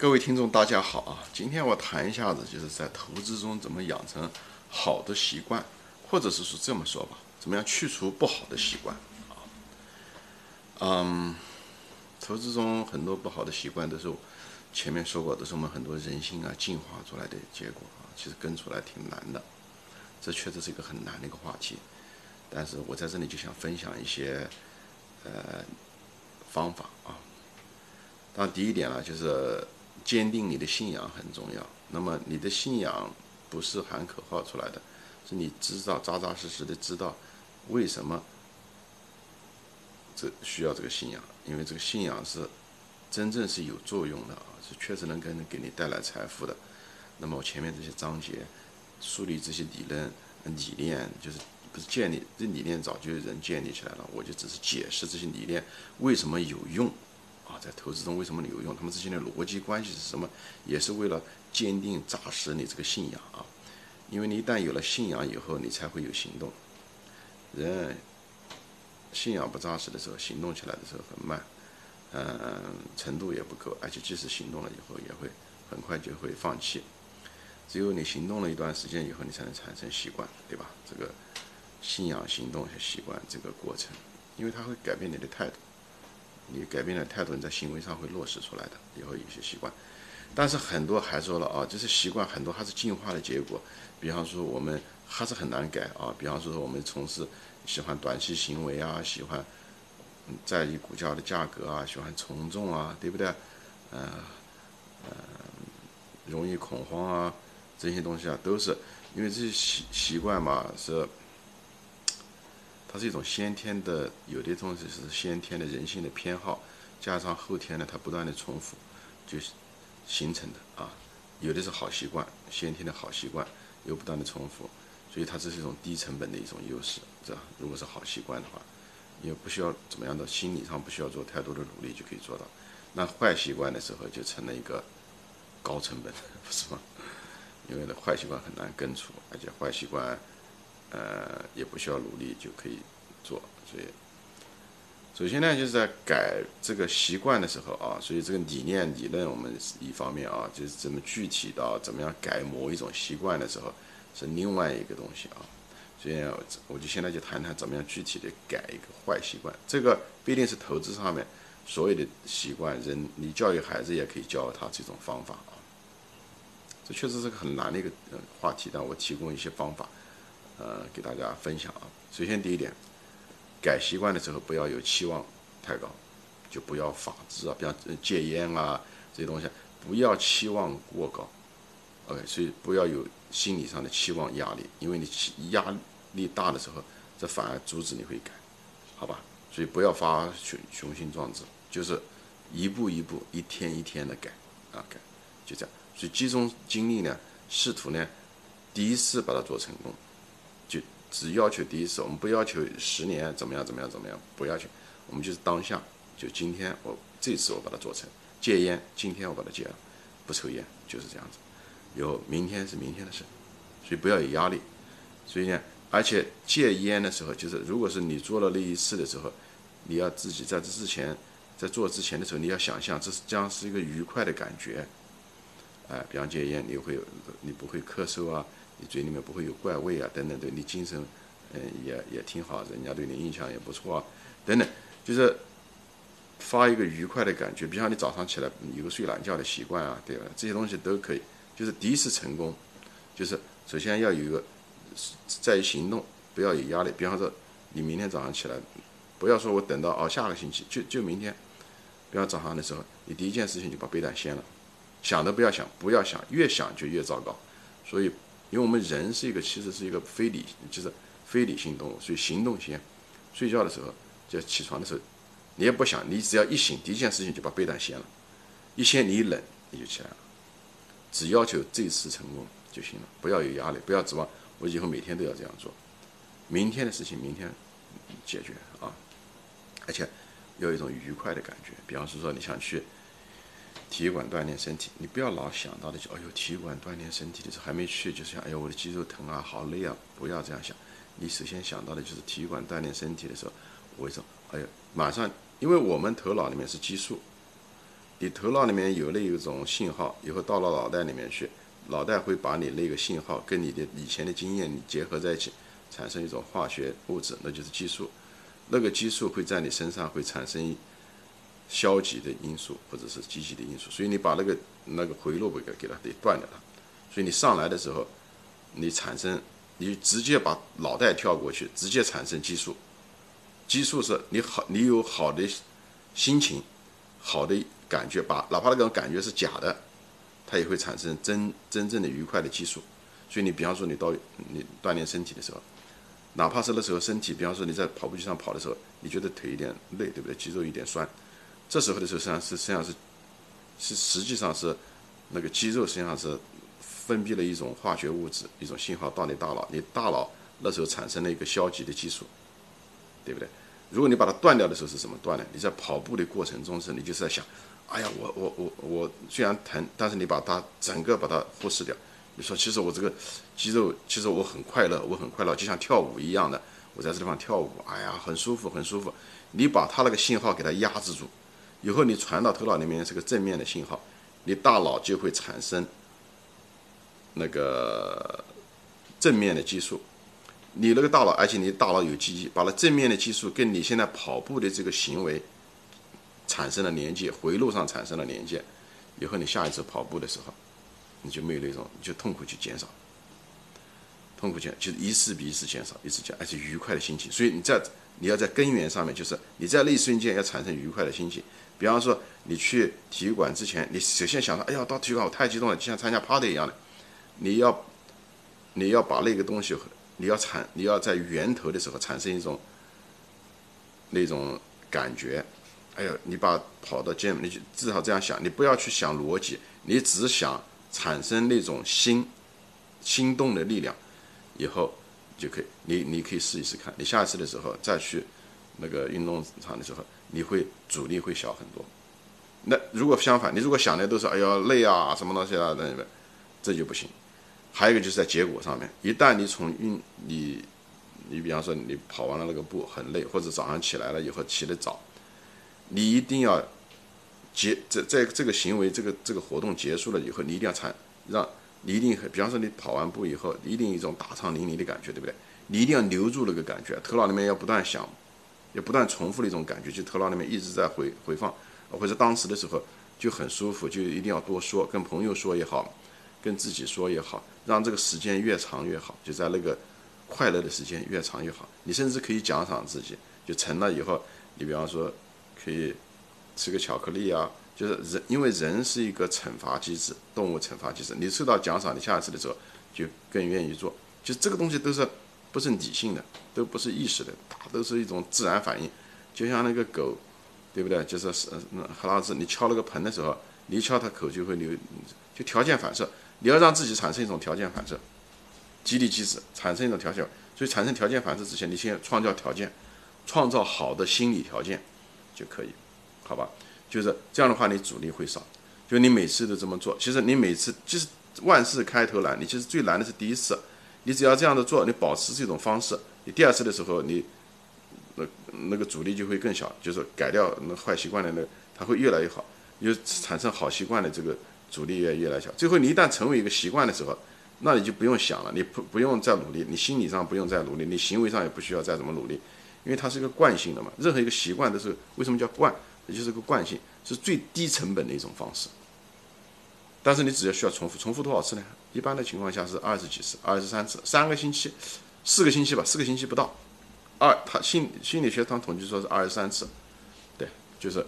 各位听众，大家好啊！今天我谈一下子，就是在投资中怎么养成好的习惯，或者是说这么说吧，怎么样去除不好的习惯啊？嗯，投资中很多不好的习惯都是前面说过，都是我们很多人性啊进化出来的结果啊，其实跟出来挺难的，这确实是一个很难的一个话题。但是我在这里就想分享一些呃方法啊。当然，第一点呢，就是。坚定你的信仰很重要。那么你的信仰不是喊口号出来的，是你知道扎扎实实的知道为什么这需要这个信仰，因为这个信仰是真正是有作用的啊，是确实能给给你带来财富的。那么我前面这些章节树立这些理论理念，就是不是建立这理念早就有人建立起来了，我就只是解释这些理念为什么有用。啊，在投资中为什么有用？他们之间的逻辑关系是什么？也是为了坚定扎实你这个信仰啊！因为你一旦有了信仰以后，你才会有行动。人信仰不扎实的时候，行动起来的时候很慢，嗯，程度也不够，而且即使行动了以后，也会很快就会放弃。只有你行动了一段时间以后，你才能产生习惯，对吧？这个信仰、行动和习惯这个过程，因为它会改变你的态度。你改变了态度，你在行为上会落实出来的。以后有些习惯，但是很多还说了啊，这些习惯很多还是进化的结果。比方说我们还是很难改啊。比方说我们从事喜欢短期行为啊，喜欢在意股价的价格啊，喜欢从众啊，对不对？嗯嗯，容易恐慌啊，这些东西啊，都是因为这些习习惯嘛是。它是一种先天的，有的东西是先天的人性的偏好，加上后天呢，它不断的重复，就形成的啊。有的是好习惯，先天的好习惯，又不断的重复，所以它这是一种低成本的一种优势，是吧？如果是好习惯的话，也不需要怎么样的心理上不需要做太多的努力就可以做到。那坏习惯的时候就成了一个高成本，不是吗？因为呢，坏习惯很难根除，而且坏习惯。呃，也不需要努力就可以做，所以首先呢，就是在改这个习惯的时候啊，所以这个理念理论我们一方面啊，就是怎么具体到怎么样改某一种习惯的时候是另外一个东西啊，所以我就现在就谈谈怎么样具体的改一个坏习惯，这个不一定是投资上面所有的习惯，人你教育孩子也可以教他这种方法啊，这确实是个很难的一个话题，但我提供一些方法。呃，给大家分享啊。首先，第一点，改习惯的时候不要有期望太高，就不要法治啊，比方戒烟啊这些东西，不要期望过高。OK，所以不要有心理上的期望压力，因为你期压力大的时候，这反而阻止你会改，好吧？所以不要发雄雄心壮志，就是一步一步、一天一天的改啊改，就这样。所以集中精力呢，试图呢，第一次把它做成功。只要求第一次，我们不要求十年怎么样怎么样怎么样，不要求，我们就是当下，就今天我这次我把它做成戒烟，今天我把它戒了，不抽烟就是这样子，有明天是明天的事，所以不要有压力，所以呢，而且戒烟的时候，就是如果是你做了那一次的时候，你要自己在这之前，在做之前的时候，你要想象这是将是一个愉快的感觉，哎，比方戒烟，你会你不会咳嗽啊。你嘴里面不会有怪味啊，等等，对你精神，嗯，也也挺好，人家对你印象也不错啊，等等，就是发一个愉快的感觉，比方你早上起来有个睡懒觉的习惯啊，对吧？这些东西都可以，就是第一次成功，就是首先要有一个在于行动，不要有压力。比方说，你明天早上起来，不要说我等到哦下个星期，就就明天，比方早上的时候，你第一件事情就把被单掀了，想都不要想，不要想，越想就越糟糕，所以。因为我们人是一个，其实是一个非理，就是非理性动物，所以行动先。睡觉的时候，就起床的时候，你也不想，你只要一醒，第一件事情就把被单掀了，一掀你一冷，你就起来了。只要求这次成功就行了，不要有压力，不要指望我以后每天都要这样做。明天的事情明天解决啊，而且要有一种愉快的感觉，比方说你想去。体育馆锻炼身体，你不要老想到的就哎呦，体育馆锻炼身体的时候还没去，就想哎呦我的肌肉疼啊，好累啊，不要这样想。你首先想到的就是体育馆锻炼身体的时候，我会说？哎呦，马上，因为我们头脑里面是激素，你头脑里面有那一种信号，以后到了脑袋里面去，脑袋会把你那个信号跟你的以前的经验你结合在一起，产生一种化学物质，那就是激素。那个激素会在你身上会产生消极的因素或者是积极的因素，所以你把那个那个回路给给它给断掉它。所以你上来的时候，你产生你直接把脑袋跳过去，直接产生激素。激素是你好，你有好的心情，好的感觉，把哪怕那种感觉是假的，它也会产生真真正的愉快的激素。所以你比方说你到你锻炼身体的时候，哪怕是那时候身体，比方说你在跑步机上跑的时候，你觉得腿有点累，对不对？肌肉有点酸，这时候的时候实际上是实际上是是实际上是那个肌肉实际上是分泌了一种化学物质，一种信号到你大脑，你大脑那时候产生了一个消极的激素，对不对？如果你把它断掉的时候是怎么断的？你在跑步的过程中是，你就是在想，哎呀，我我我我虽然疼，但是你把它整个把它忽视掉。你说，其实我这个肌肉，其实我很快乐，我很快乐，就像跳舞一样的，我在这地方跳舞，哎呀，很舒服，很舒服。你把它那个信号给它压制住，以后你传到头脑里面是个正面的信号，你大脑就会产生那个正面的激素。你那个大脑，而且你大脑有记忆，把那正面的激素跟你现在跑步的这个行为产生了连接，回路上产生了连接，以后你下一次跑步的时候，你就没有那种，就痛苦就减少，痛苦减就是一次比一次减少，一次减，而且愉快的心情。所以你在你要在根源上面，就是你在那一瞬间要产生愉快的心情。比方说你去体育馆之前，你首先想到，哎呀，到体育馆我太激动了，就像参加 party 一样的，你要你要把那个东西。你要产，你要在源头的时候产生一种那种感觉，哎呦，你把跑到肩，你就至少这样想，你不要去想逻辑，你只想产生那种心心动的力量，以后就可以，你你可以试一试看，你下次的时候再去那个运动场的时候，你会阻力会小很多。那如果相反，你如果想的都是哎呀累啊，什么东西啊，那这就不行。还有一个就是在结果上面，一旦你从运你，你比方说你跑完了那个步很累，或者早上起来了以后起得早，你一定要结在在这个行为这个这个活动结束了以后，你一定要产让，你一定比方说你跑完步以后，一定一种大汗淋漓的感觉，对不对？你一定要留住那个感觉，头脑里面要不断想，要不断重复的一种感觉，就头脑里面一直在回回放，或者当时的时候就很舒服，就一定要多说，跟朋友说也好。跟自己说也好，让这个时间越长越好，就在那个快乐的时间越长越好。你甚至可以奖赏自己，就成了以后，你比方说可以吃个巧克力啊，就是人，因为人是一个惩罚机制，动物惩罚机制。你受到奖赏，你下一次的时候就更愿意做。就这个东西都是不是理性的，都不是意识的，它都是一种自然反应。就像那个狗，对不对？就是是哈拉子，你敲那个盆的时候，你一敲它口就会流，就条件反射。你要让自己产生一种条件反射，激励机制产生一种条件，所以产生条件反射之前，你先创造条件，创造好的心理条件就可以，好吧？就是这样的话，你阻力会少。就你每次都这么做，其实你每次就是万事开头难，你其实最难的是第一次。你只要这样的做，你保持这种方式，你第二次的时候，你那那个阻力就会更小，就是改掉那坏习惯的那，它会越来越好，就产生好习惯的这个。阻力越越来越小，最后你一旦成为一个习惯的时候，那你就不用想了，你不不用再努力，你心理上不用再努力，你行为上也不需要再怎么努力，因为它是一个惯性的嘛。任何一个习惯都是为什么叫惯？也就是个惯性，是最低成本的一种方式。但是你只要需要重复，重复多少次呢？一般的情况下是二十几次，二十三次，三个星期，四个星期吧，四个星期不到。二，他心心理学上统计说是二十三次，对，就是。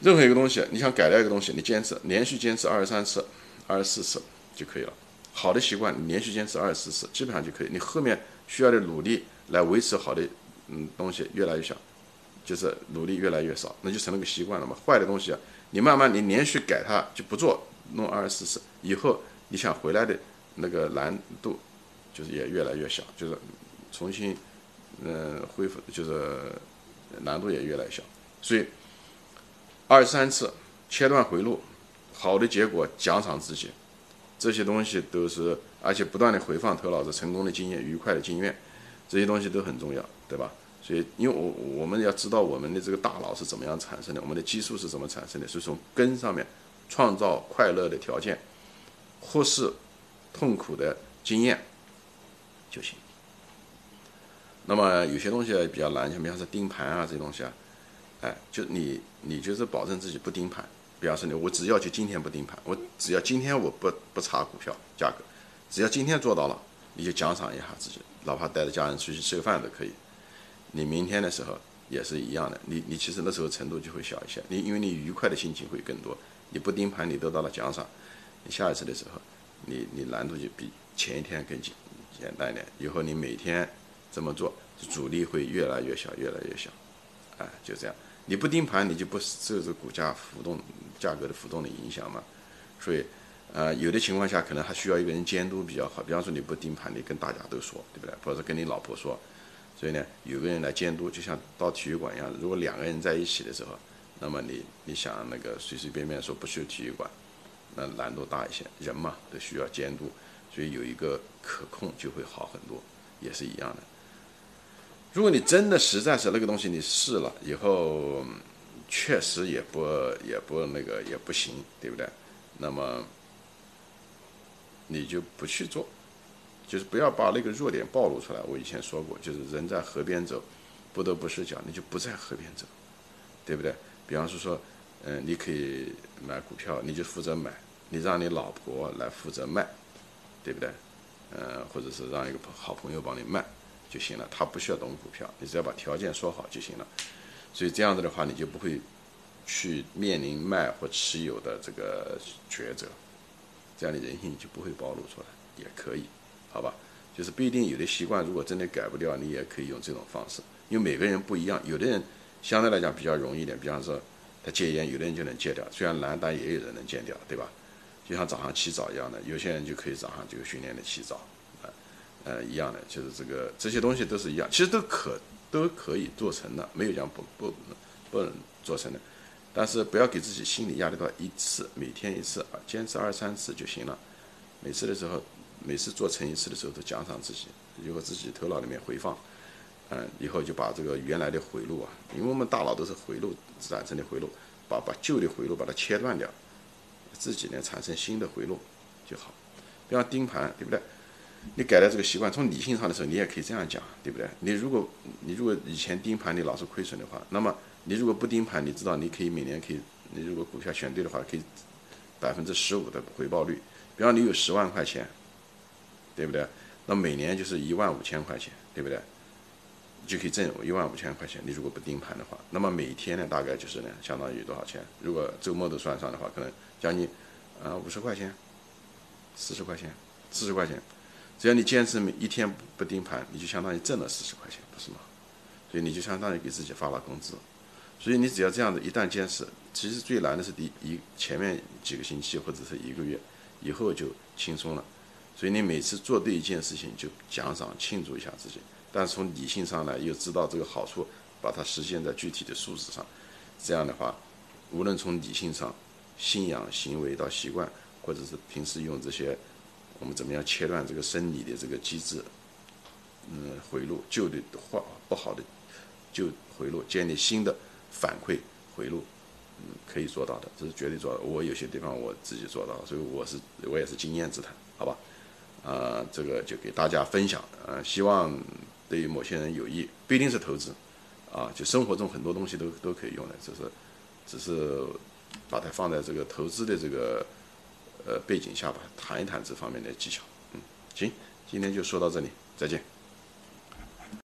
任何一个东西，你想改掉一个东西，你坚持连续坚持二十三次、二十四次就可以了。好的习惯，你连续坚持二十四次，基本上就可以。你后面需要的努力来维持好的嗯东西越来越小，就是努力越来越少，那就成了个习惯了嘛。坏的东西啊，你慢慢你连续改它就不做，弄二十四次以后，你想回来的那个难度就是也越来越小，就是重新嗯恢复就是难度也越来越小，所以。二十三次切断回路，好的结果奖赏自己，这些东西都是，而且不断的回放头脑子成功的经验、愉快的经验，这些东西都很重要，对吧？所以，因为我我们要知道我们的这个大脑是怎么样产生的，我们的激素是怎么产生的，所以从根上面创造快乐的条件，或是痛苦的经验就行。那么有些东西比较难，像比方说盯盘啊这些东西啊，哎，就你你就是保证自己不盯盘。比方说你，我只要求今天不盯盘，我只要今天我不不查股票价格，只要今天做到了，你就奖赏一下自己，哪怕带着家人出去吃个饭都可以。你明天的时候也是一样的，你你其实那时候程度就会小一些，你因为你愉快的心情会更多。你不盯盘，你得到了奖赏，你下一次的时候，你你难度就比前一天更简简单一点。以后你每天这么做，阻力会越来越小，越来越小。哎，就这样。你不盯盘，你就不受这股价浮动、价格的浮动的影响嘛。所以，呃，有的情况下可能还需要一个人监督比较好。比方说你不盯盘，你跟大家都说，对不对？或者跟你老婆说。所以呢，有个人来监督，就像到体育馆一样。如果两个人在一起的时候，那么你你想那个随随便便说不去体育馆，那难度大一些。人嘛，都需要监督，所以有一个可控就会好很多，也是一样的。如果你真的实在是那个东西你试了以后，确实也不也不那个也不行，对不对？那么你就不去做。就是不要把那个弱点暴露出来。我以前说过，就是人在河边走，不得不失脚，你就不在河边走，对不对？比方说说，嗯，你可以买股票，你就负责买，你让你老婆来负责卖，对不对？嗯，或者是让一个好朋友帮你卖就行了，他不需要懂股票，你只要把条件说好就行了。所以这样子的话，你就不会去面临卖或持有的这个抉择，这样的人性就不会暴露出来，也可以。好吧，就是不一定有的习惯，如果真的改不掉，你也可以用这种方式，因为每个人不一样。有的人相对来讲比较容易一点，比方说他戒烟，有的人就能戒掉，虽然难，但也有人能戒掉，对吧？就像早上起早一样的，有些人就可以早上就训练的起早，啊，呃，一样的，就是这个这些东西都是一样，其实都可都可以做成的，没有讲不不不能做成的，但是不要给自己心理压力大，一次每天一次，坚持二三次就行了，每次的时候。每次做成一次的时候都奖赏自己，如果自己头脑里面回放，嗯，以后就把这个原来的回路啊，因为我们大脑都是回路产生的回路，把把旧的回路把它切断掉，自己呢产生新的回路就好。比方盯盘，对不对？你改了这个习惯，从理性上的时候你也可以这样讲，对不对？你如果你如果以前盯盘你老是亏损的话，那么你如果不盯盘，你知道你可以每年可以，你如果股票选对的话，可以百分之十五的回报率。比方你有十万块钱。对不对？那每年就是一万五千块钱，对不对？就可以挣一万五千块钱。你如果不盯盘的话，那么每天呢，大概就是呢，相当于多少钱？如果周末都算上的话，可能将近啊五十块钱、四十块钱、四十块钱。只要你坚持每一天不盯盘，你就相当于挣了四十块钱，不是吗？所以你就相当于给自己发了工资。所以你只要这样子一旦坚持，其实最难的是第一前面几个星期或者是一个月，以后就轻松了。所以你每次做对一件事情就奖赏庆祝一下自己，但是从理性上来又知道这个好处，把它实现在具体的数字上，这样的话，无论从理性上、信仰、行为到习惯，或者是平时用这些，我们怎么样切断这个生理的这个机制，嗯，回路旧的坏不好的旧回路，建立新的反馈回路，嗯，可以做到的，这是绝对做到。我有些地方我自己做到，所以我是我也是经验之谈，啊，这个就给大家分享，呃，希望对于某些人有益，不一定是投资，啊，就生活中很多东西都都可以用的，只是，只是把它放在这个投资的这个呃背景下吧，谈一谈这方面的技巧，嗯，行，今天就说到这里，再见。